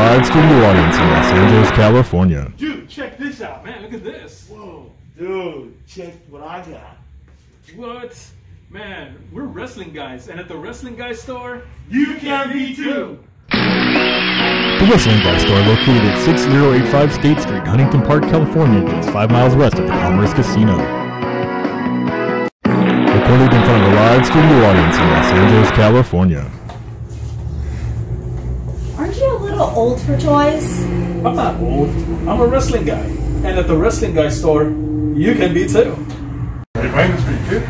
live studio audience in Los Angeles, California. Dude, check this out, man. Look at this. Whoa, dude, check what I got. What? Man, we're wrestling guys, and at the wrestling guy store, You can be too. The Wrestling Guy store, located at 6085 State Street, Huntington Park, California, just five miles west of the Commerce Casino. Recorded in front of a live studio audience in Los Angeles, California. Aren't you a little old for toys? I'm not old. I'm a wrestling guy, and at the wrestling guy store, you can be too. Are you buying this for your kid?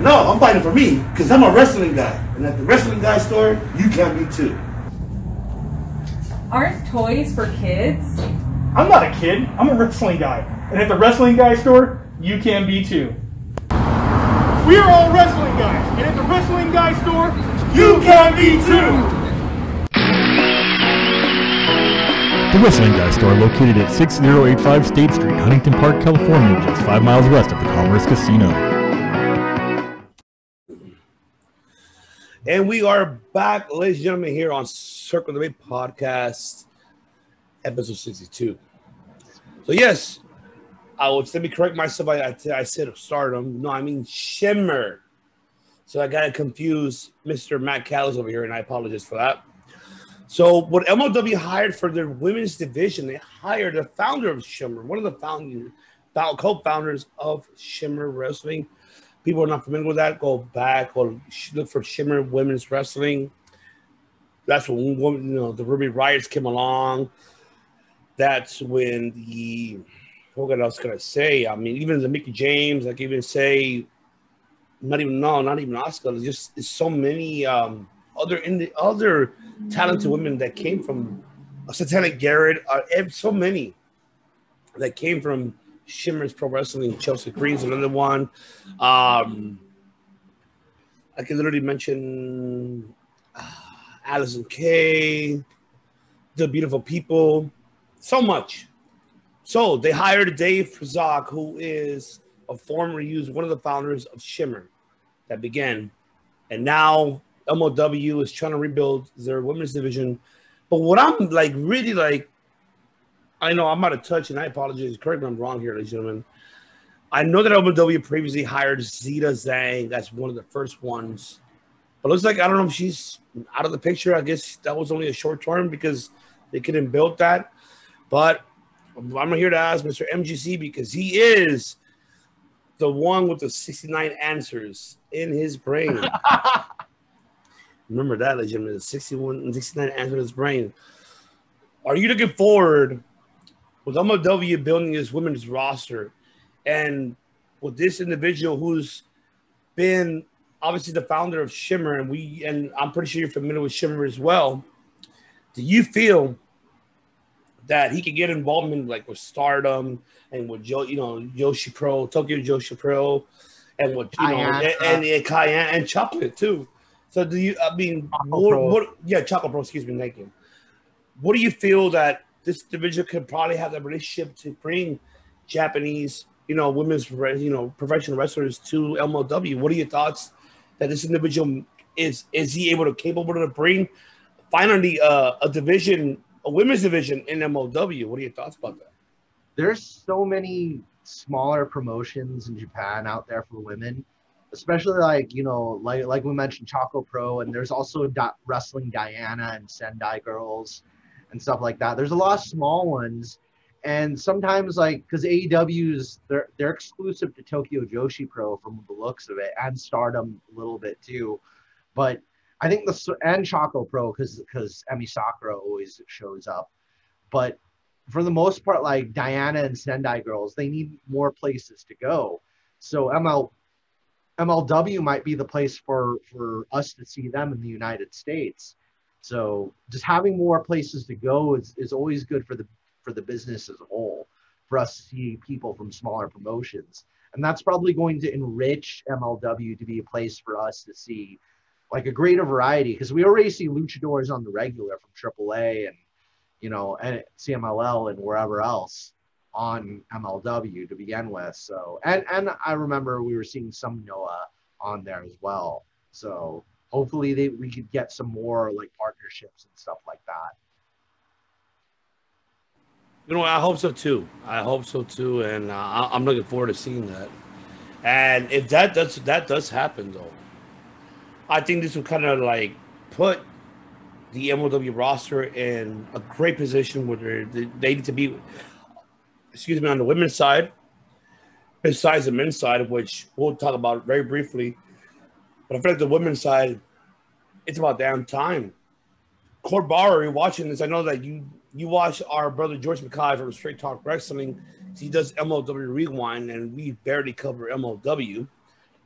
No, I'm fighting for me, because I'm a wrestling guy. And at the wrestling guy store, you can be too. Aren't toys for kids? I'm not a kid. I'm a wrestling guy. And at the wrestling guy store, you can be too. We are all wrestling guys. And at the wrestling guy store, You can be too. The Wrestling Guy store, located at 6085 State Street, Huntington Park, California, just five miles west of the Commerce Casino. And we are back, ladies and gentlemen, here on Circle the Bay podcast, episode 62. So, yes, I would let me correct myself. I, I, I said stardom. No, I mean shimmer. So I got to confuse Mr. Matt Callis over here, and I apologize for that. So, what MLW hired for their women's division, they hired the founder of Shimmer, one of the founding, co-founders of Shimmer Wrestling. People are not familiar with that. Go back or look for Shimmer Women's Wrestling. That's when you know the Ruby Riots came along. That's when the what else can I say? I mean, even the Mickie James, can even say, not even no, not even Oscar. There's just there's so many um, other in the other talented women that came from uh, Satanic Garrett. Uh, so many that came from Shimmer's Pro Wrestling. Chelsea Green's another one. Um, I can literally mention uh, Allysin Kay, The Beautiful People, so much. So they hired Dave Prazak, who is a former user, one of the founders of Shimmer that began. And now MLW is trying to rebuild their women's division. But what I'm like really like, I know I'm out of touch and I apologize. Correct me I'm wrong here, ladies and gentlemen. I know that MLW previously hired Zeda Zhang. That's one of the first ones. But looks like I don't know if she's out of the picture. I guess that was only a short term because they couldn't build that. But I'm here to ask Mr. MGC because he is the one with the 69 answers in his brain. Remember that, ladies and gentlemen, the 61 and 69 answers in his brain. Are you looking forward with MLW building his women's roster and with this individual who's been obviously the founder of Shimmer, and we and I'm pretty sure you're familiar with Shimmer as well. Do you feel that he could get involvement like with Stardom and with Joe, you know, Yoshi Pro, Tokyo Joshi Pro, and with you know, and, and, and Cayenne and Chocolate too. So do you? I mean, what, what? Yeah, Chocolate Pro. Excuse me, thank you. What do you feel that this division could probably have that relationship to bring Japanese, you know, women's, you know, professional wrestlers to MLW? What are your thoughts that this individual is? Is he able to capable to bring finally uh, a division, a women's division in MLW? What are your thoughts about that? there's so many smaller promotions in Japan out there for women, especially like you know, like like we mentioned, Choco Pro, and there's also Wrestling Diana and Sendai Girls and stuff like that. There's a lot of small ones, and sometimes like because AEW's they're they're exclusive to Tokyo Joshi Pro from the looks of it, and Stardom a little bit too, but I think the and Choco Pro because because Emi Sakura always shows up, but for the most part, like Diana and Sendai girls, they need more places to go. So ML MLW might be the place for for us to see them in the United States. So just having more places to go is, is always good for the for the business as a whole, for us to see people from smaller promotions. And that's probably going to enrich MLW to be a place for us to see like a greater variety because we already see luchadors on the regular from AAA and you know, and CMLL and wherever else on MLW to begin with. So, and and I remember we were seeing some Noah on there as well. So hopefully they we could get some more like partnerships and stuff like that. You know, I hope so too. I hope so too, and uh, I'm looking forward to seeing that. And if that does that does happen though, I think this will kind of like put the MLW roster in a great position where they need to be, excuse me, on the women's side, besides the men's side, which we'll talk about very briefly. But I feel like the women's side, it's about damn time. Court you're watching this. I know that you you watch our brother George McKay from Straight Talk Wrestling. He does MLW Rewind, and we barely cover MLW.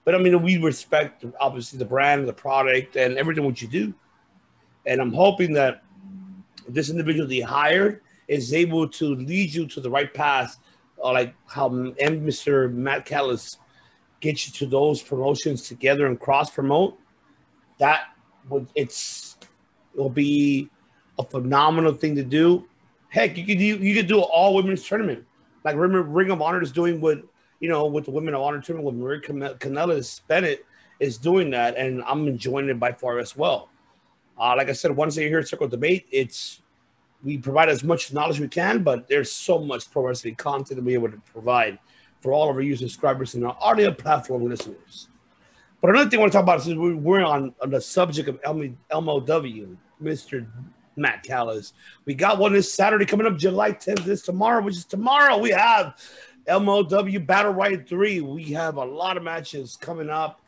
But I mean, we respect obviously the brand, the product, and everything what you do. And I'm hoping that this individual they hired is able to lead you to the right path, uh, like how and Mr. Matt Callis gets you to those promotions together and cross promote. That would it's it will be a phenomenal thing to do. Heck, you could do you could do an all women's tournament. Like remember Ring of Honor is doing what you know with the Women of Honor tournament with Marie Can- Kanellis Bennett is doing that, and I'm enjoying it by far as well. Uh, like I said, once they hear Circle Debate, it's we provide as much knowledge we can, but there's so much pro wrestling content to be able to provide for all of our user subscribers and our audio platform listeners. But another thing I want to talk about is we- we're on, on the subject of LM, LMOW, Mr. Matt Callis. We got one this Saturday coming up, July 10th. This tomorrow, which is tomorrow. We have LMOW Battle Riot 3. We have a lot of matches coming up.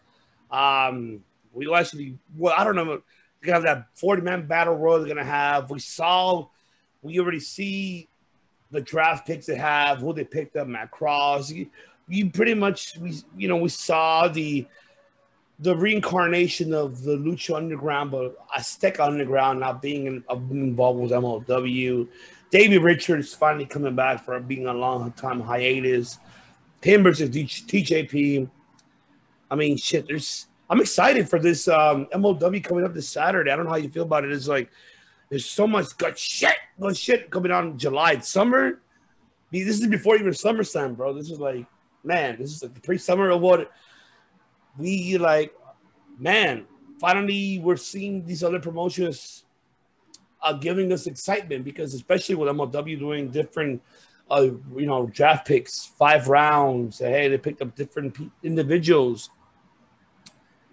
Um, we actually, well, I don't know. We're gonna have that 40 man battle royal they're gonna have. We saw, we already see the draft picks they have, who they picked up, Matt Cross. You, you pretty much, we, you know, we saw the the reincarnation of the Lucha Underground, but Azteca Underground not being in, involved with MLW. Davey Richards finally coming back for being a long time hiatus. Him versus TJP. I mean, shit. There's. I'm excited for this um, MLW coming up this Saturday. I don't know how you feel about it. It's like there's so much good shit, good shit coming out in July. It's summer. This is before even SummerSlam, bro. This is like, man, this is like the pre-summer of what we like. Man, finally we're seeing these other promotions uh, giving us excitement because, especially with MLW doing different, uh, you know, draft picks, five rounds. Hey, they picked up different pe- individuals.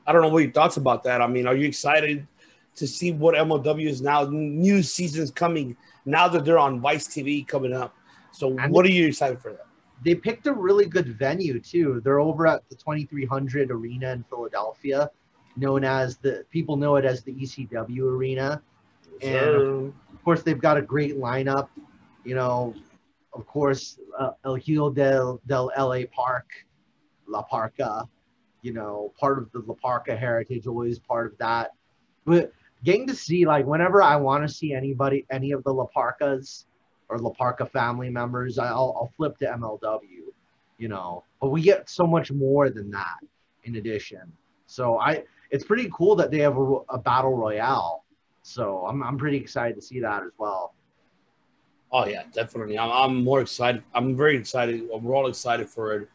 I don't know what your thoughts about that. I mean, are you excited to see what MLW is now? New seasons coming now that they're on Vice TV coming up. So, And- what are you excited for that? They picked a really good venue too. They're over at the 2300 Arena in Philadelphia, known as the people know it as the ECW Arena. And of course, they've got a great lineup. You know, of course, uh, El Hill del, del LA Park, La Parca, you know, part of the La Parca heritage, always part of that. But getting to see, like, whenever I want to see anybody, any of the La Parcas or La Parca family members, I'll, I'll flip to MLW, you know. But we get so much more than that in addition. So I, it's pretty cool that they have a, a battle royale. So I'm, I'm pretty excited to see that as well. Oh yeah, definitely. I'm, I'm more excited. I'm very excited. We're all excited for it.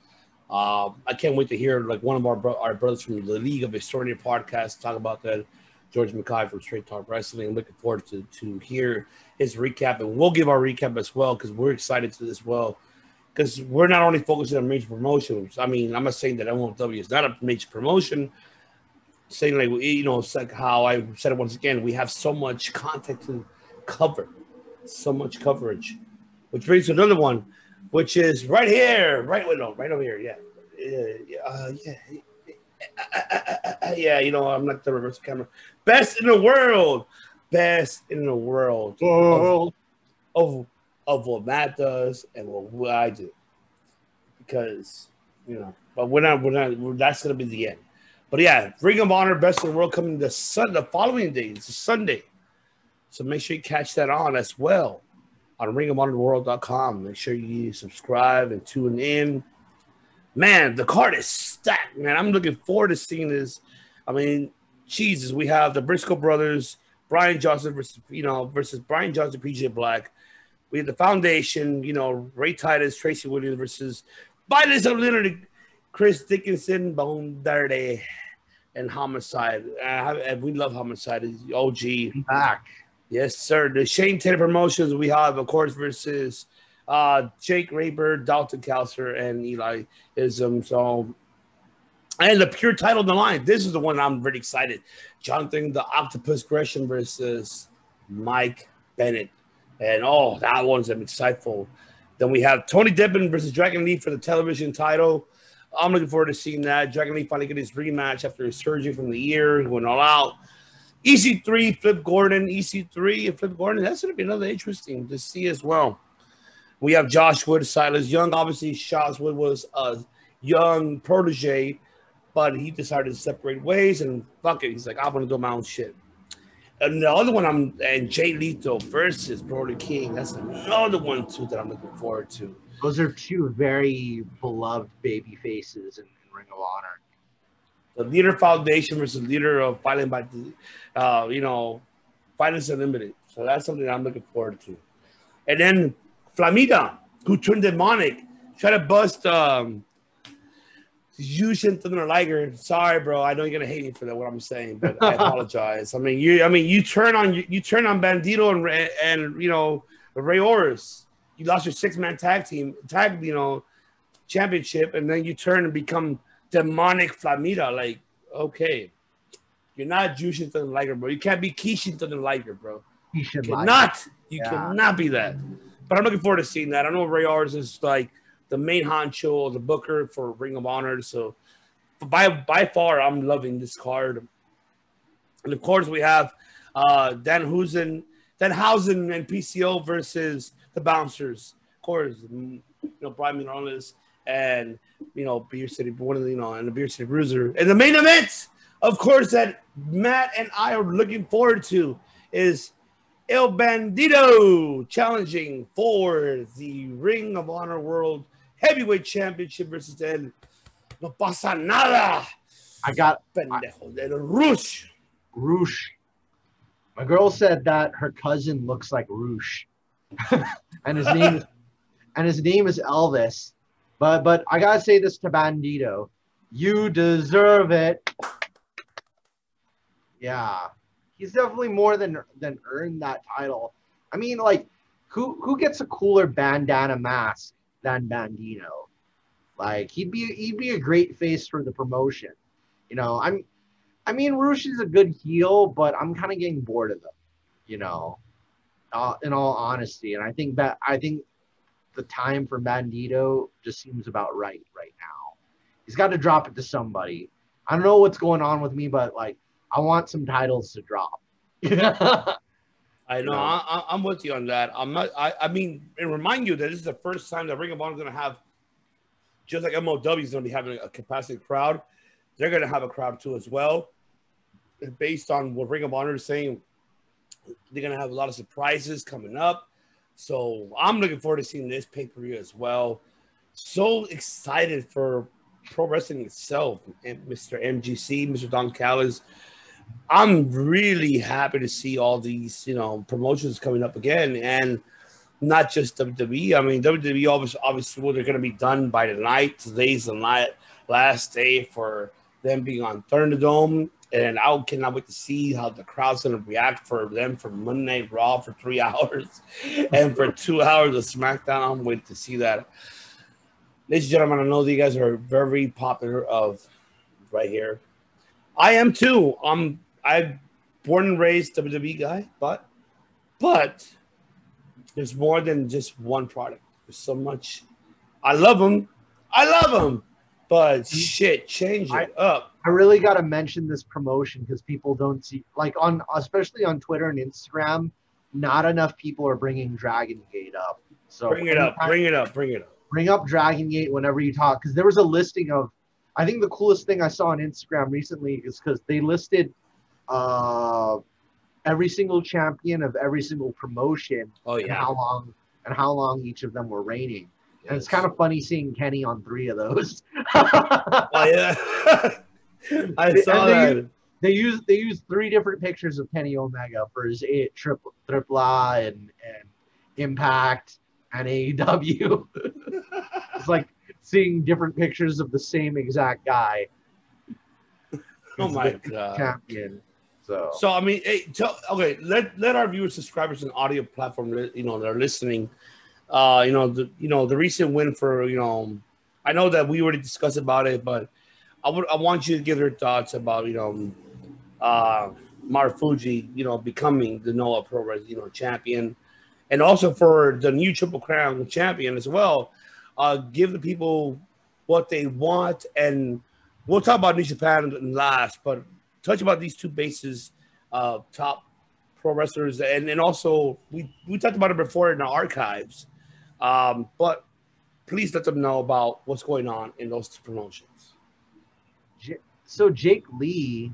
Um, I can't wait to hear like one of our bro- our brothers from the League of Extraordinary podcast talk about that. George McKay from Straight Talk Wrestling. Looking forward to to hear his recap, and we'll give our recap as well because we're excited to as well. Because we're not only focusing on major promotions. I mean, I'm not saying that MLW is not a major promotion. Saying like you know, it's like how I said it once again. We have so much content to cover so much coverage. Which brings to another one, which is right here, right no, right over here. Yeah, yeah, yeah, uh, yeah. Uh, yeah, you know, I'm not the reverse camera. Best in the world, best in the world of, of, of what Matt does and what I do, because you know. But we're not, we're not. We're, that's gonna be the end. But yeah, Ring of Honor, best in the world, coming the sun the following day. It's a Sunday. So make sure you catch that on as well on ringofhonorworld.com. Make sure you subscribe and tune in. Man, the card is stacked, man. I'm looking forward to seeing this. I mean, Jesus, we have the Briscoe brothers, Brian Johnson versus you know versus Brian Johnson, PJ Black. We have the Foundation, you know, Rhett Titus, Tracy Williams versus Violence Unlimited, Chris Dickinson, Bone Dirty, and Homicide. Uh, we love Homicide. OG. Back. Yes, sir. The Shane Taylor promotions we have, of course, versus uh, Jake Rayburn, Dalton Castle, and Eli Isom. So, and the pure title on the line. This is the one I'm really excited. Jonathan the Octopus Gresham versus Mike Bennett. And oh, that one's insightful. Then we have Tony Deppen versus Dragon Lee for the television title. I'm looking forward to seeing that. Dragon Lee finally get his rematch after his surgery from the ear. He went all out. EC3, Flip Gordon, EC3, and Flip Gordon. That's going to be another interesting to see as well. We have Josh Wood, Silas Young. Obviously, Josh was a young protege, but he decided to separate ways and fuck it. He's like, I'm going to do my own shit. And the other one, I'm and Jay Lethal versus Brody King. That's another one too that I'm looking forward to. Those are two very beloved baby faces in, in Ring of Honor. The Leader Foundation versus Leader of Fighting by, uh, you know, Fighters Unlimited. So that's something I'm looking forward to. And then Flamita, who turned demonic, tried to bust um, Jushin Thunder Liger. Sorry, bro. I know you're gonna hate me for that. What I'm saying, but I apologize. I mean, you. I mean, you turn on you, you turn on Bandito and and you know Rey Horus. You lost your six man tag team tag you know championship, and then you turn and become demonic Flamita. Like, okay, you're not Jushin Thunder Liger, bro. You can't be Kishin Thunder Liger, bro. You cannot. You yeah. cannot be that. But I'm looking forward to seeing that. I know Rey Horus is like the main honcho, the booker for Ring of Honor. So by by far, I'm loving this card. And of course, we have uh, Danhausen, Danhausen and PCO versus the Bouncers. Of course, you know Brian Milonas and you know Beer City, one of the you know, and the Beer City Bruiser. And the main event, of course, that Matt and I are looking forward to is El Bandito challenging for the Ring of Honor World heavyweight championship versus El No Pasa Nada. I got pendejo del Rush. Rush. My girl said that her cousin looks like Rush, and his name is, and his name is Elvis. But but I gotta say this to Bandito, you deserve it. Yeah, he's definitely more than than earned that title. I mean, like, who who gets a cooler bandana mask than Bandito. Like he'd be he'd be a great face for the promotion. You know, I'm I mean Rush is a good heel, but I'm kind of getting bored of him, you know. Uh, in all honesty, and I think that I think the time for Bandito just seems about right right now. He's got to drop it to somebody. I don't know what's going on with me, but like I want some titles to drop. I know. I, am with you on that. I'm not. I, I mean, and remind you that this is the first time that Ring of Honor is going to have, just like MOW is going to be having a capacity crowd. They're going to have a crowd too as well. Based on what Ring of Honor is saying, they're going to have a lot of surprises coming up. So I'm looking forward to seeing this pay per view as well. So excited for pro wrestling itself, and Mr. MGC, Mr. Don Callis I'm really happy to see all these, you know, promotions coming up again, and not just WWE. I mean, WWE obviously, obviously, well, they're going to be done by the night. Today's the night, last day for them being on Thunderdome, and I cannot wait to see how the crowd's going to react for them for Monday Night Raw for three hours, and for two hours of SmackDown. I'm waiting to see that. Ladies and gentlemen, I know that you guys are very popular of right here. I am too. Um, I'm I'm born and raised WWE guy, but but there's more than just one product. There's so much. I love them. I love them. But mm-hmm. shit, change it I, up. I really got to mention this promotion because people don't see, like on, especially on Twitter and Instagram, not enough people are bringing Dragon Gate up. So bring it up, bring it up, bring it up. Bring up Dragon Gate whenever you talk because there was a listing of I think the coolest thing I saw on Instagram recently is because they listed uh, every single champion of every single promotion. Oh yeah. And how long and how long each of them were reigning. Yes. And it's kind of funny seeing Kenny on three of those. oh yeah. I saw they, that. Use, they use they use three different pictures of Kenny Omega for his eight triple triple and and Impact and AEW. it's like seeing different pictures of the same exact guy. Oh my god! Champion. So, so I mean, hey, tell, okay, let let our viewers, subscribers, and audio platform, you know, that are listening, Uh, you know, the you know the recent win for you know, I know that we already discussed about it, but I would I want you to give your thoughts about you know, uh, Marufuji, you know, becoming the Noah Pro Wrestling, you know champion, and also for the new Triple Crown champion as well. Uh, give the people what they want, and we'll talk about New Japan last, but touch about these two bases, uh, top pro wrestlers, and and also we we talked about it before in the archives, um, but please let them know about what's going on in those two promotions. So Jake Lee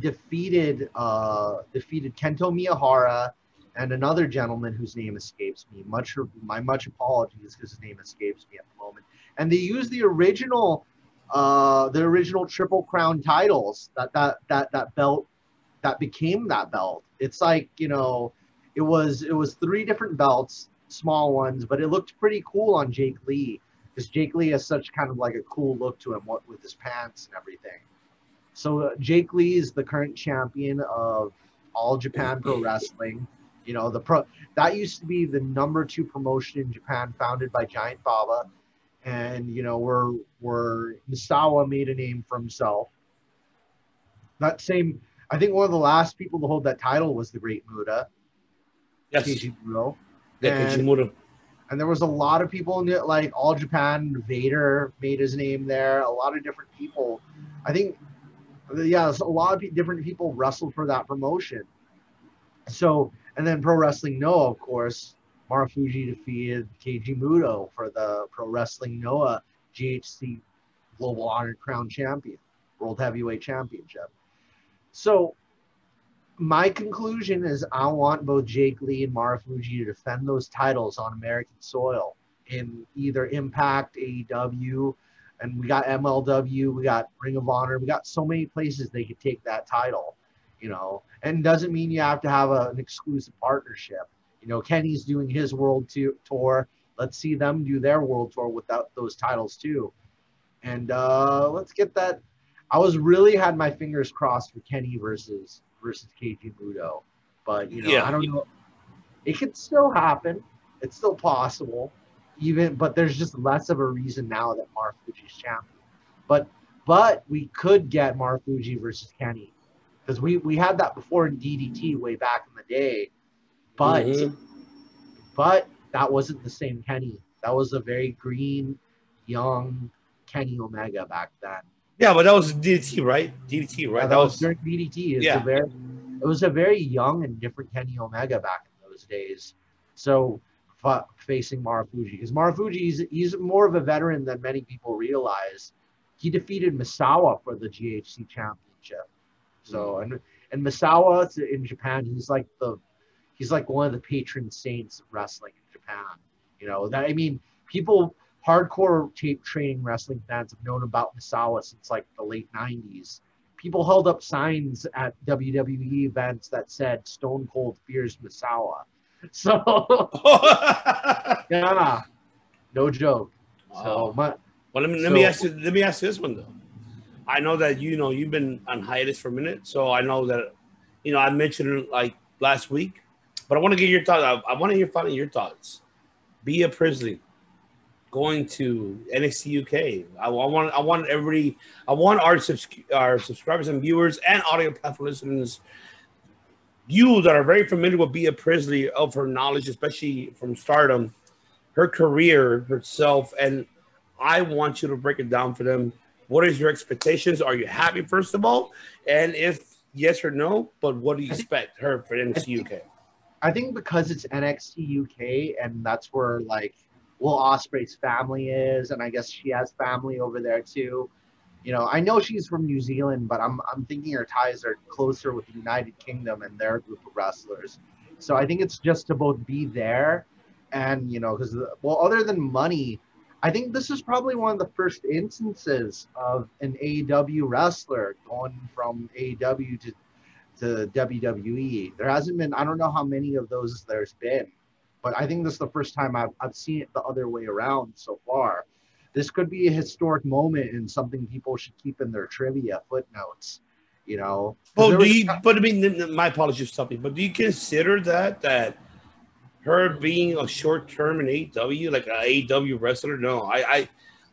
defeated uh, defeated Kento Miyahara and another gentleman whose name escapes me. Much my much apologies because his name escapes me at the moment. And they used the original uh, the original Triple Crown titles that that that that belt that became that belt. It's like you know, it was it was three different belts, small ones, but it looked pretty cool on Jake Lee because Jake Lee has such kind of like a cool look to him, what with his pants and everything. So uh, Jake Lee is the current champion of All Japan Pro Wrestling. You know the pro that used to be the number two promotion in Japan, founded by Giant Baba, and you know where where Misawa made a name for himself. That same, I think one of the last people to hold that title was the Great Muta, Yes, yeah, and- and there was a lot of people in it, like All Japan. Vader made his name there. A lot of different people. I think, yeah, a lot of different people wrestled for that promotion. So, and then Pro Wrestling Noah, of course, Marufuji defeated Keiji Muto for the Pro Wrestling Noah GHC Global Honored Crown Champion, World Heavyweight Championship. So, my conclusion is I want both Jake Lee and Marufuji to defend those titles on American soil in either Impact, AEW, and we got MLW, we got Ring of Honor, we got so many places they could take that title, you know. And doesn't mean you have to have a, an exclusive partnership. You know, Kenny's doing his world to, tour. Let's see them do their world tour without those titles too. And uh, let's get that. I was really had my fingers crossed for Kenny versus versus Keiji Muto, but you know Yeah. I don't know. It could still happen. It's still possible, even. But there's just less of a reason now that Marufuji's champion. But but we could get Marufuji versus Kenny because we we had that before in DDT way back in the day, but Mhm. but that wasn't the same Kenny. That was a very green, young Kenny Omega back then. yeah, but that was DDT, right? DDT, right? Yeah, that was during DDT. It was yeah. a very, it was a very young and different Kenny Omega back in those days. So fa- facing Marufuji, because Marufuji he's, he's more of a veteran than many people realize. He defeated Misawa for the GHC championship. So mm-hmm. and and Misawa in Japan, he's like the he's like one of the patron saints of wrestling in Japan. You know that I mean, people hardcore tape training wrestling fans have known about Misawa since like the late '90s. People held up signs at WWE events that said "Stone Cold fears Misawa." So yeah, no joke. So Oh. my, Well, let me let me ask you let me ask you this one though. I know that you know you've been on hiatus for a minute, so I know that you know I mentioned it like last week, but I want to get your thoughts. I, I want to hear finally your thoughts. Bea Priestley going to NXT UK. I, I want I want everybody. I want our subs- our subscribers and viewers and audio platform listeners. You that are very familiar with Bea Priestley of her knowledge, especially from Stardom, her career herself, and I want you to break it down for them. What is your expectations? Are you happy, first of all? And if yes or no, but what do you expect her for NXT UK? I think because it's NXT UK and that's where like Will Ospreay's family is, and I guess she has family over there too. You know, I know she's from New Zealand, but I'm I'm thinking her ties are closer with the United Kingdom and their group of wrestlers. So I think it's just to both be there, and you know, because well, other than money, I think this is probably one of the first instances of an AEW wrestler going from AEW to to WWE. There hasn't been, I don't know how many of those there's been, but I think this is the first time I've, I've seen it the other way around so far. This could be a historic moment and something people should keep in their trivia footnotes, you know. Well, do you? But I mean, my apologies, for something. But do you consider that that her being a short term in AEW, like a AEW wrestler. No, I, I,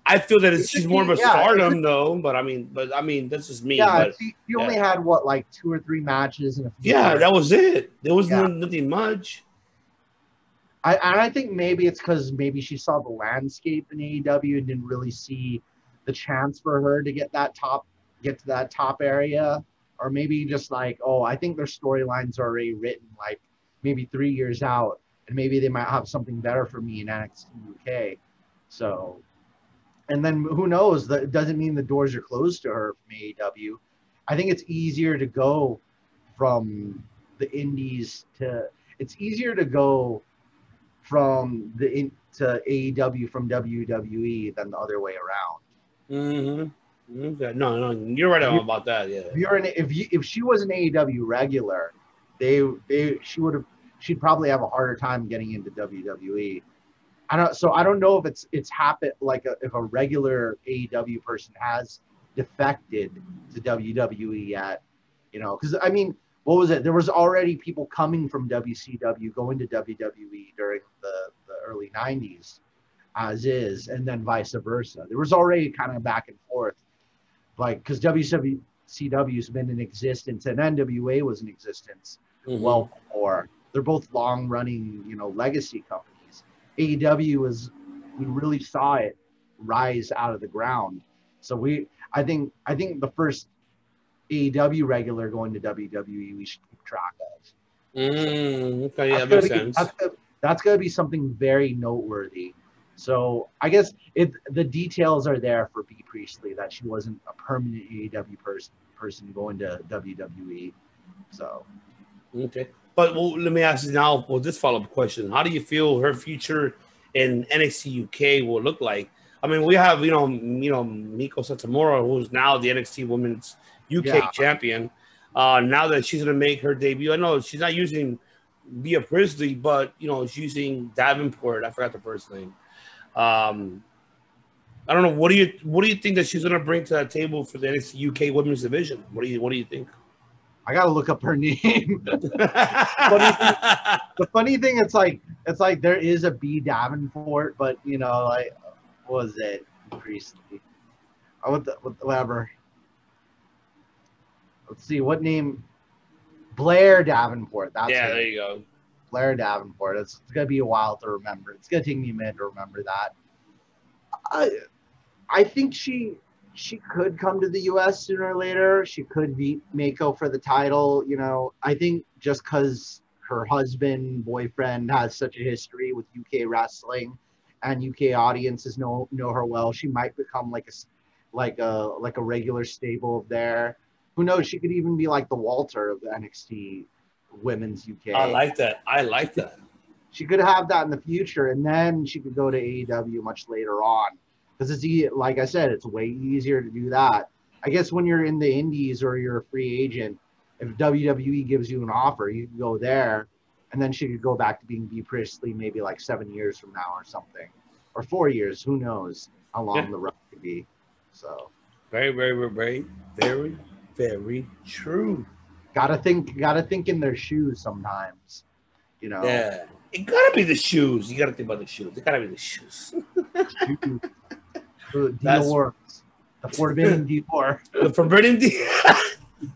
I feel that it's, she's more of a Yeah, stardom though. But I mean, but I mean, that's just me. yeah, but she, she only had what like two or three matches and a few yeah, that was it. There was Yeah. no, nothing much. I and I think maybe it's because maybe she saw the landscape in AEW and didn't really see the chance for her to get that top, get to that top area, or maybe just like, oh, I think their storylines are already written like maybe three years out, and maybe they might have something better for me in NXT UK. So, and then who knows? That doesn't mean the doors are closed to her from AEW. I think it's easier to go from the indies to it's easier to go from the in, to AEW from WWE than the other way around. Mm-hmm. Okay. No, no, you're right You- about that. Yeah. If you're an if you if she was an AEW regular, they they she would have she'd probably have a harder time getting into WWE. I don't so I don't know if it's it's happened like a, if a regular AEW person has defected to WWE yet, you know, because I mean, what was it? There was already people coming from WCW going to WWE during the, the early '90s, as is, and then vice versa. There was already kind of back and forth, like because WCW's been in existence and NWA was in existence Mhm. well before. They're both long running, you know, legacy companies. AEW is we really saw it rise out of the ground. So we I think I think the first AEW regular going to WWE we should keep track of. Mm, okay, yeah, that That's makes be- sense. That's, gonna- that's gonna be something very noteworthy. So I guess it the details are there for Bea Priestley that she wasn't a permanent AEW person person going to WWE. So Okay. But well, let me ask you now well, this follow up question. How do you feel her future in NXT UK will look like? I mean, we have, you know, you know, Meiko Satomura, who's now the NXT Women's UK Yeah. champion. Uh, now that she's gonna make her debut, I know she's not using Bea Priestley, but you know, she's using Davenport. I forgot the first name. Um, I don't know. What do you what do you think that she's gonna bring to that table for the NXT UK Women's Division? What do you what do you think? I gotta look up her name. the funny thing, it's like it's like there is a B Davenport, but you know, like was it Priestley? I the, whatever. Let's see what name. Blair Davenport. That's yeah, it. there you go. Blair Davenport. It's, it's gonna be a while to remember. It's gonna take me a minute to remember that. I I think she she could come to the U.S. sooner or later. She could beat Mako for the title. You know, I think just because her husband boyfriend has such a history with UK wrestling, and UK audiences know know her well, she might become like a like a like a regular stable there. Who knows? She could even be like the Walter of the NXT Women's UK I like that. I like that. she could have that in the future, and then she could go to AEW much later on. Because it's e- like I said, it's way easier to do that. I guess when you're in the Indies or you're a free agent, if WWE gives you an offer, you can go there, and then she could go back to being Bea Priestley maybe like seven years from now or something, or four years. Who knows how long Yeah. the run could be. So Very, very, very, very, very, very true. gotta think, gotta think in their shoes sometimes. You know. Yeah. It gotta be the shoes. You gotta think about the shoes. It gotta be the shoes. The Dior, the Forbidden Dior. The Forbidden Di-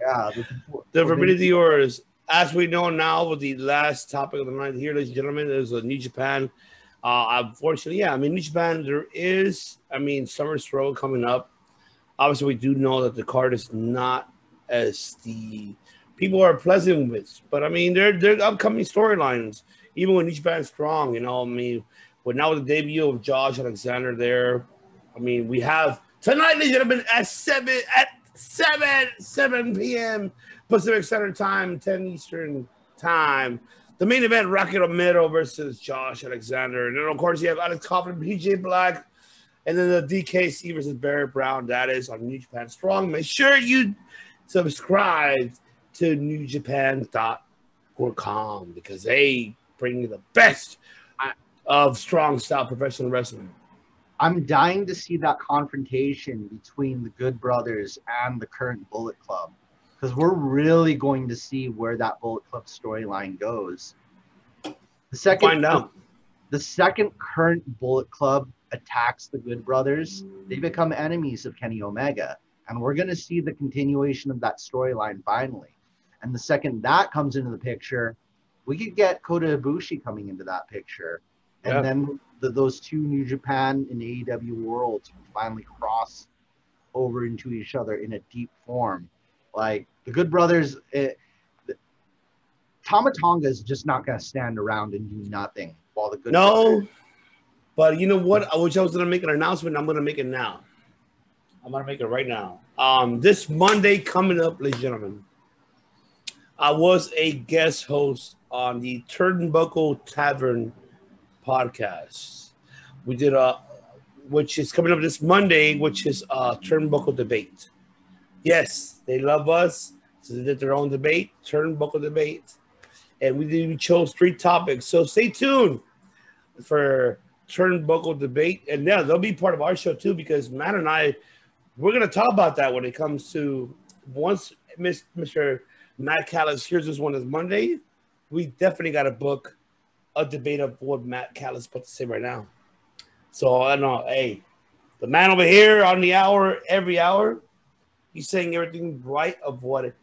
Yeah, the, the Forbidden Diors. As we know now, with the last topic of the night here, ladies and gentlemen, is a New Japan. Uh, unfortunately, yeah, I mean, New Japan, there is, I mean, Summer Struggle coming up. Obviously, we do know that the card is not as the people are pleasant with, but I mean, they're, they're upcoming storylines, even when New Japan's strong, you know, I mean, but now with the debut of Josh Alexander there, I mean, we have tonight, ladies and gentlemen, at seven at seven seven p.m. Pacific Standard Time, ten Eastern Time. The main event: Rocky Romero versus Josh Alexander, and then of course you have Alex Coughlin, PJ Black, and then the DKC versus Barrett Brown. That is on New Japan Strong. Make sure you subscribe to NewJapan.com because they bring you the best of strong style professional wrestling. I'm dying to see that confrontation between the Good Brothers and the current Bullet Club because we're really going to see where that Bullet Club storyline goes. The second Find out. the second current Bullet Club attacks the Good Brothers, they become enemies of Kenny Omega. And we're going to see the continuation of that storyline finally. And the second that comes into the picture, we could get Kota Ibushi coming into that picture. And Yeah. then the, those two New Japan and AEW worlds finally cross over into each other in a deep form. Like the Good Brothers, it, Tama Tonga is just not going to stand around and do nothing while the Good Brothers No, but you know what? I wish I was gonna make an announcement. I'm gonna make it now. I'm gonna make it right now. Um, this Monday coming up, ladies and gentlemen, I was a guest host on the Turnbuckle Tavern podcast. We did a, which is coming up this Monday, which is a Turnbuckle debate. Yes, they love us, so they did their own debate, Turnbuckle debate, and we did, we chose three topics. So stay tuned for Turnbuckle debate, and yeah, they'll be part of our show too because Matt and I, we're gonna talk about that when it comes to once Mr. Matt Callis hears this one is Monday, we definitely got to book a debate of what Matt Callis put to say right now. So I know, hey, the man over here on the hour, every hour, he's saying everything right of what it.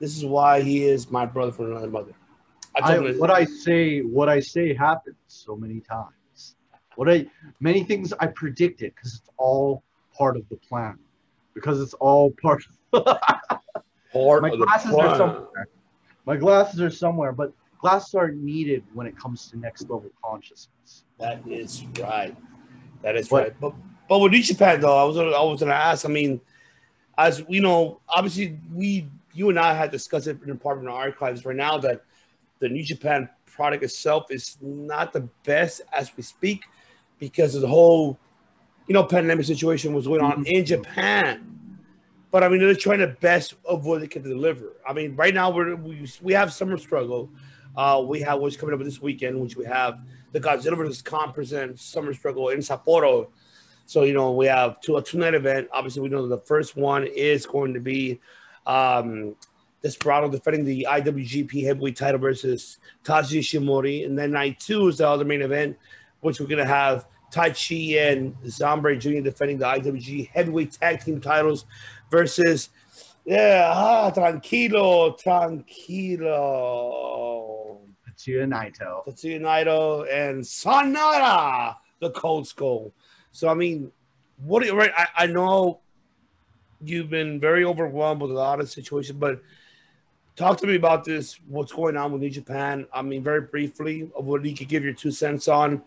This is why he is my brother from another mother. I, him what I say, what I say happens so many times. What I many things I predicted because it's all part of the plan. Because it's all part. Of, part My of the glasses are somewhere. My glasses are somewhere, but glasses are needed when it comes to next level consciousness. That is right. That is What- right. But but with New Japan though, I was I was gonna ask. I mean, as we know, obviously we you and I had discussed it in the part of our archives right now that the New Japan product itself is not the best as we speak because of the whole you know pandemic situation was going on mm-hmm. in Japan. But I mean, they're trying the best of what they can deliver. I mean, right now we're we, we have summer struggle. Uh, we have what's coming up this weekend, which we have the Godzilla vs. Kong presents Summer Struggle in Sapporo. So you know we have two a two night event. Obviously, we know the first one is going to be um, Desperado defending the IWGP Heavyweight Title versus Taiji Ishimori, and then night two is the other main event, which we're gonna have Taichi and Zombre Jr. defending the IWG Heavyweight Tag Team titles versus yeah, ah, tranquilo, tranquilo. Tetsuya Naito. Tetsuya Naito and Sanada, the Cold Skull. So I mean, what do you right? I, I know you've been very overwhelmed with a lot of situations, but talk to me about this. What's going on with New Japan? I mean, very briefly, of what you could give your two cents on,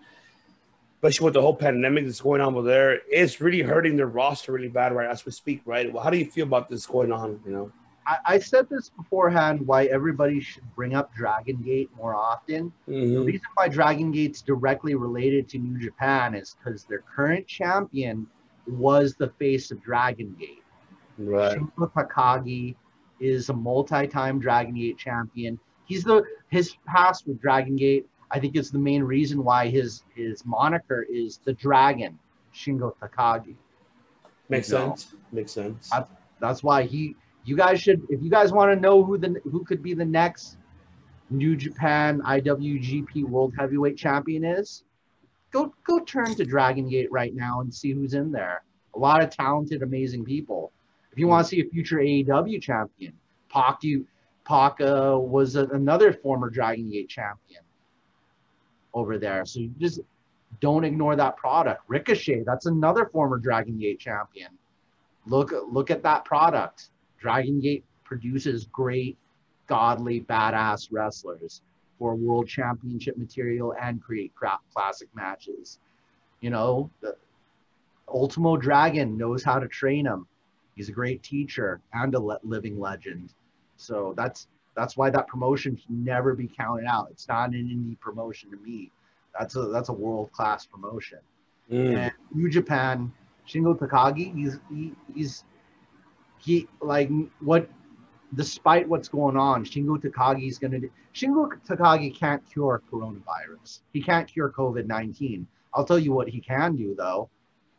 especially with the whole pandemic that's going on over there. It's really hurting their roster really bad right as we speak, right? Well, how do you feel about this going on? You know, I, I said this beforehand why everybody should bring up Dragon Gate more often. The Mhm. reason why Dragon Gate's directly related to New Japan is because their current champion was the face of Dragon Gate. right? Takagi is a multi-time Dragon Gate champion. He's the his past with Dragon Gate. I think is the main reason why his his moniker is the Dragon, Shingo Takagi. Makes No. sense. Makes sense. I- That's why he. You guys should, if you guys want to know who the who could be the next New Japan IWGP World Heavyweight Champion is, go go turn to Dragon Gate right now and see who's in there. A lot of talented, amazing people. If you want to see a future AEW champion, Pac, you, Pac uh, was a, another former Dragon Gate champion over there. So you just don't ignore that product. Ricochet, that's another former Dragon Gate champion. Look look at that product. Dragon Gate produces great, godly, badass wrestlers for world championship material and create classic matches. You know, the Ultimo Dragon knows how to train them. He's a great teacher and a living legend. So that's that's why that promotion can never be counted out. It's not an indie promotion to me. That's a that's a world class promotion. Mm. And New Japan, Shingo Takagi, he's he, he's he like what despite what's going on, Shingo Takagi is gonna do Shingo Takagi can't cure coronavirus. He can't cure COVID-19. I'll tell you what he can do though.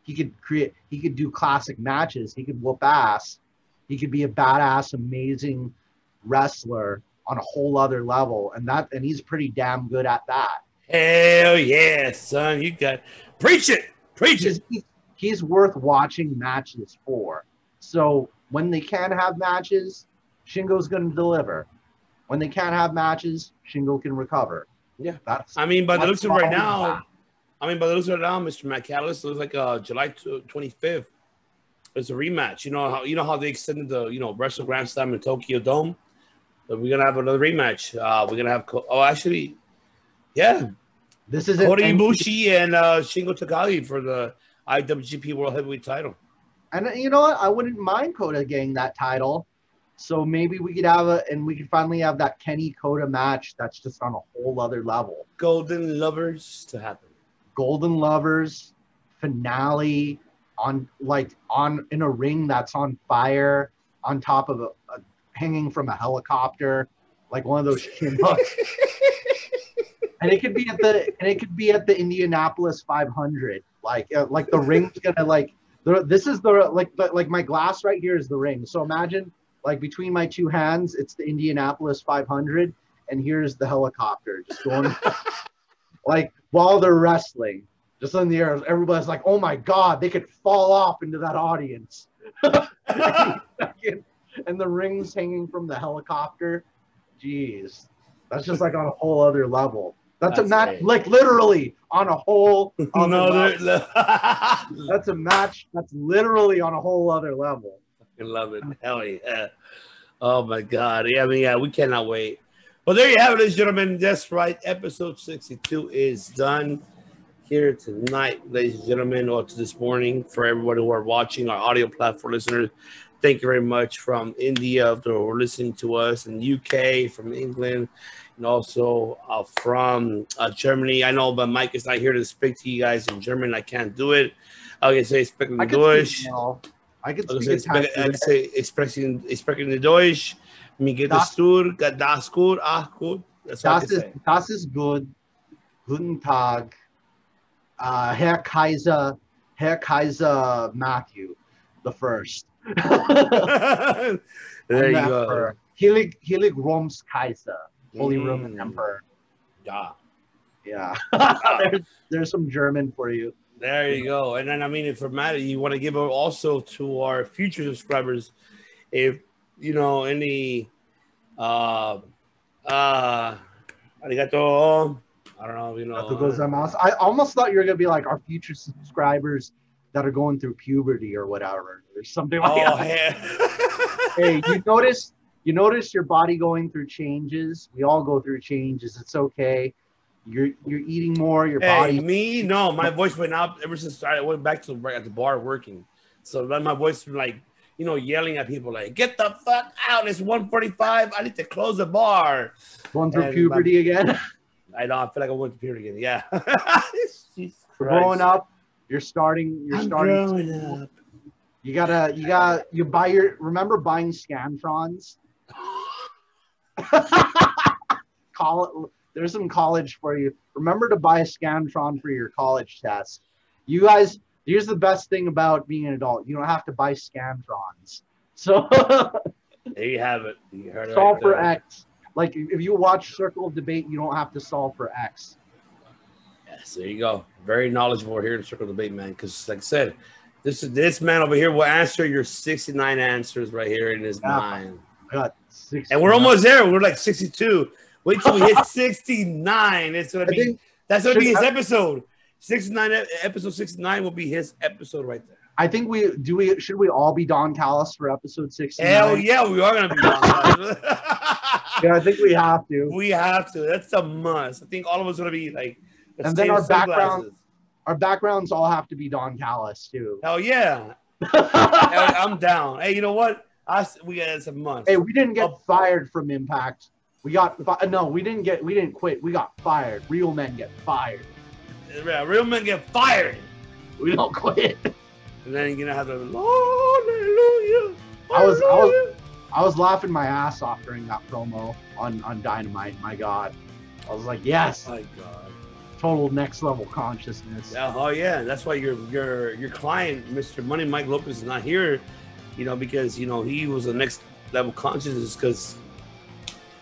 He could create he could do classic matches, he could whoop ass, he could be a badass, amazing wrestler on a whole other level, and that and he's pretty damn good at that. Hell yeah, son. You got preach it. Preach He's, it. he's, worth watching matches for. So when they can have matches, Shingo's going to deliver. When they can't have matches, Shingo can recover. Yeah. that's I mean, by the looks of right now, that. I mean, by the looks of it now, Mr. McAllis looks like uh July twenty fifth. It's a rematch. You know how you know how they extended the you know Wrestle Grand Slam in Tokyo Dome. We're gonna have another rematch. Uh, we're gonna have Co- oh actually, yeah, this is and, Ibushi and uh, Shingo Takagi for the IWGP World Heavyweight Title. and you know what? I wouldn't mind Kota getting that title. So maybe we could have a and we could finally have that Kenny Kota match that's just on a whole other level. Golden Lovers to happen. Golden Lovers finale on like on in a ring that's on fire on top of a, a hanging from a helicopter like one of those Chinooks. and it could be at the and it could be at the Indianapolis 500 like uh, like the ring's gonna like the, this is the like the, like my glass right here is the ring so imagine like between my two hands it's the Indianapolis 500 and here's the helicopter just going like while they're wrestling, just in the air. Everybody's like, "Oh my god!" They could fall off into that audience, and the rings hanging from the helicopter. Jeez, that's just like on a whole other level. That's, That's a match, like literally on a whole other level. That's a match that's literally on a whole other level. I love it. Hell yeah. Oh my God. Yeah, I mean, yeah, we cannot wait. Well, there you have it, ladies and gentlemen. That's right. Episode 62 is done here tonight, ladies and gentlemen, or to this morning for everybody who are watching our audio platform listeners. Thank you very much from India for listening to us in UK, from England, and also uh, from uh, Germany. I know, but Mike is not here to speak to you guys in German. I can't do it. I can say speaking I could Deutsch. speak, you know, I Also, speak ich spreche, Italian. ich sage, ich spreche, ich in Deutsch. Mir geht es Das- gut, das gut, ach gut. That's Das can ist, say. das ist gut. Guten Tag, uh, Herr Kaiser, Herr Kaiser Matthew, the first. there you go. Emperor. Heilig, Heilig Roms Kaiser, Holy Mm. Roman Emperor. Yeah. Yeah, there's, there's some German for you. There you go. And then, I mean, if for Matt, you want to give also to our future subscribers, if you know any, uh, uh, arigato. I don't know, you know. I almost thought you were gonna be like our future subscribers that are going through puberty or whatever, or something like Oh, that. yeah. hey, you notice you notice your body going through changes. We all go through changes. It's okay. You're you're eating more. Your Hey, body. me? No, my voice went up ever since I went back to the, at the bar working. So then my voice was like, you know, yelling at people like, "Get the fuck out! It's 1:45. I need to close the bar." going through and puberty again. I know. I feel like I went to puberty again. Yeah. Growing up. You're starting. You're I'm starting. growing up. You gotta. You got. To You buy your. Remember buying scantrons. Call There's some college for you. Remember to buy a scantron for your college test. You guys. Here's the best thing about being an adult. You don't have to buy scantrons. So There you have it. You heard it. solve right for there. X. Like if you watch Circle of Debate, you don't have to solve for X. Yes, there you go. Very knowledgeable here in Circle Debate, man. Because, like I said, this is this man over here will answer your 69 answers right here in his Yeah. mind. I got. And we're almost there. We're like 62. Wait till we hit 69. It's gonna I be think that's gonna be his episode. 69 episode 69 will be his episode right there. I think we do. We should we all be Don Callis for episode sixty? Hell yeah, we are gonna be on Yeah, I think we have to. we have to. That's a must. I think all of us are gonna be like And then our background- Our backgrounds all have to be Don Callis too. Hell yeah. I'm down. Hey, you know what? I we got some must. hey, we didn't get Oh. fired from Impact. We got fi- no. We didn't get. We didn't quit. We got fired. Real men get fired. Yeah, real men get fired. We don't quit. And then you're gonna have the hallelujah. I was- I was- hallelujah. I was laughing my ass off during that promo on on Dynamite. My God, I was like, yes, My God. Total next level consciousness. Yeah, oh yeah, that's why your your your client, Mr. Money Mike Lopez, is not here. You know because you know he was the next level consciousness because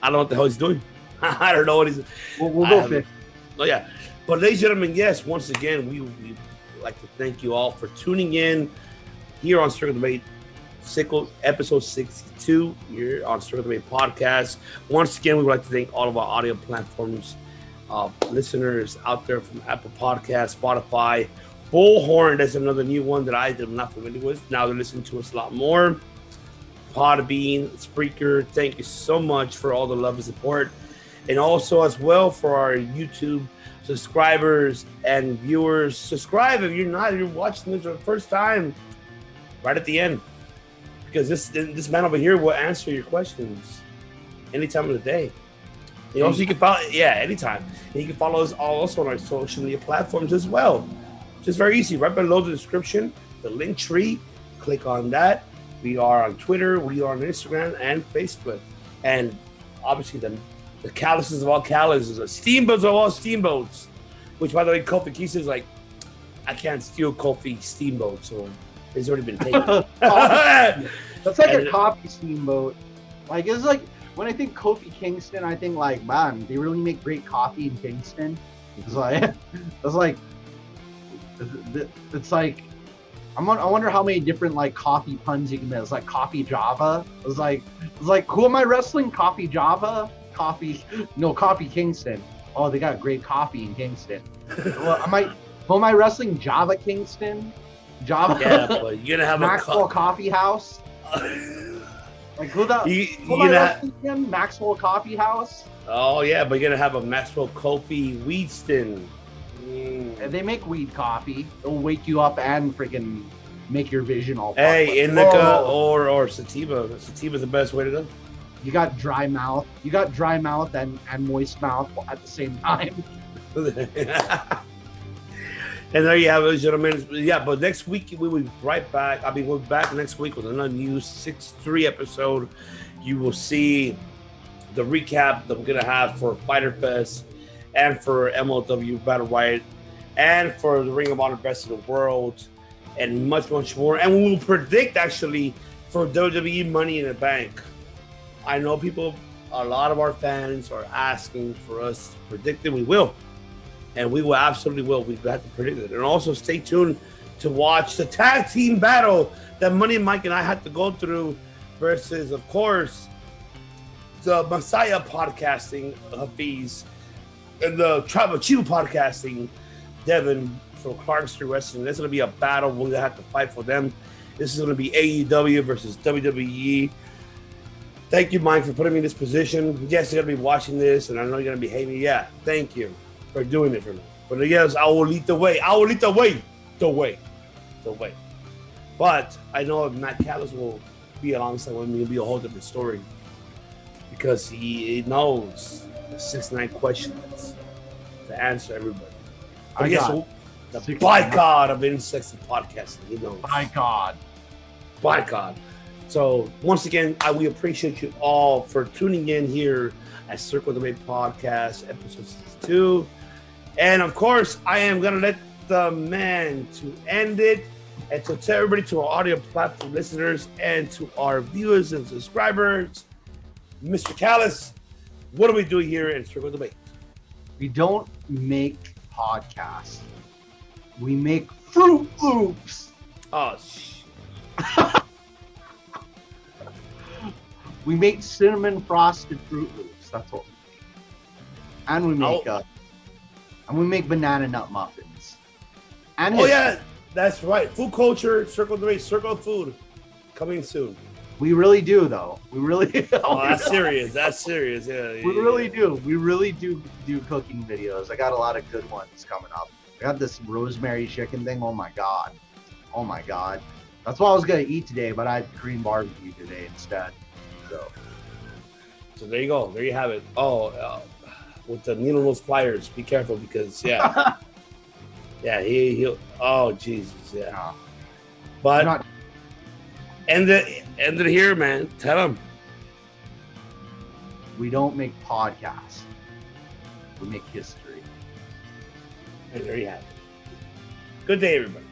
I don't know what the hell he's doing. I don't know what he's. We'll, we'll go fix. Oh yeah, but ladies and gentlemen, yes, once again, we we like to thank you all for tuning in here on Circle the Debate, Sickle episode sixty-two here on Circle the Debate podcast. Once again, we would like to thank all of our audio platforms, uh, listeners out there from Apple Podcasts, Spotify, Bullhorn. That's another new one that I am not familiar with. Now they're listening to us a lot more. Podbean, Spreaker. Thank you so much for all the love and support and also as well for our YouTube subscribers and viewers. Subscribe if you're not, if you're watching this for the first time, right at the end, because this this man over here will answer your questions any time of the day. And also, you can follow, yeah, anytime. And you can follow us all also on our social media platforms as well. Just very easy, right below the description, the link tree. Click on that. We are on Twitter, we are on Instagram and Facebook, and obviously the the calluses of all calluses, the steamboats of all steamboats. Which, by the way, Kofi Keith is like, I can't steal Kofi steamboat, so it's already been taken. That's like And- a coffee steamboat. Like it's like when I think Kofi Kingston, I think like man, they really make great coffee in Kingston. It's like it's like it's like I'm on, I wonder how many different like coffee puns you can make. It's like coffee Java. It's like it's like who am I wrestling? Coffee Java? Coffee no coffee Kingston. Oh, they got great coffee in Kingston. well, I might who am I wrestling? Java Kingston? Java yeah, but you're gonna have a Maxwell. Coffee House. Like who the You, who you're am gonna, again? Maxwell Coffee House. oh yeah, but you're gonna have a Maxwell Kofi Wheatston. Mm. And they make weed coffee. It'll wake you up and freaking make your vision all. Hey, indica Oh, or or sativa. Satava's the best way to go. you got dry mouth. You got dry mouth and and moist mouth at the same time. and there you have it, gentlemen. Yeah, but next week we will be right back. I'll be we'll back next week with another new six three episode. You will see the recap that we're gonna have for Fighter Fest and for MLW Battle Riot and for the Ring of Honor Best of the World and much much more. And we will predict actually for WWE Money in the Bank. I know people, a lot of our fans are asking for us to predict it. We will and we will absolutely will. We have to predict it. And also stay tuned to watch the tag team battle that Money Mike and I had to go through versus, of course, the Messiah podcasting Hafiz and the Tribal Chief podcasting Devin from Clark Street Wrestling. This is going to be a battle. We're going to have to fight for them. This is going to be AEW versus WWE. Thank you, Mike, for putting me in this position. Yes, you're going to be watching this, and I know you're going to be hating. Yeah, thank you for doing it for me. But yes, I will lead the way. I will lead the way. The way. The way. But I know if Matt Callis will be alongside with me. It'll be a whole different story. Because he, he knows the six nine questions to answer everybody. But I yes, got the 69. boycott of insexy podcasting, you know. By God. By God. So once again, I we appreciate you all for tuning in here at Circle the Way Podcast, episode 62. And of course, I am gonna let the man to end it. And to tell everybody, to our audio platform listeners, and to our viewers and subscribers, Mr. Callis, what do we do here in Circle the Bay? We don't make podcasts. We make Fruit Loops. Oh, We make cinnamon frosted Fruit Loops. That's what we make. And we make Oh. uh, and we make banana nut muffins. And oh yeah, that's right. Food culture, Circle the Bay, Circle of Food, coming soon. we really do though. We really. Oh, that's serious. That's serious. Yeah, yeah, We yeah. really do. We really do do cooking videos. I got a lot of good ones coming up. I got this rosemary chicken thing. Oh my god. Oh my god. That's what I was gonna eat today, but I had green barbecue today instead. So So there you go. There you have it. Oh, uh, with the needle nose pliers, be careful because yeah, yeah, he he. Oh Jesus, yeah. Yeah. But not end it, end it here, man. Tell him. we don't make podcasts. We make history. And there you have it. Good day, everybody.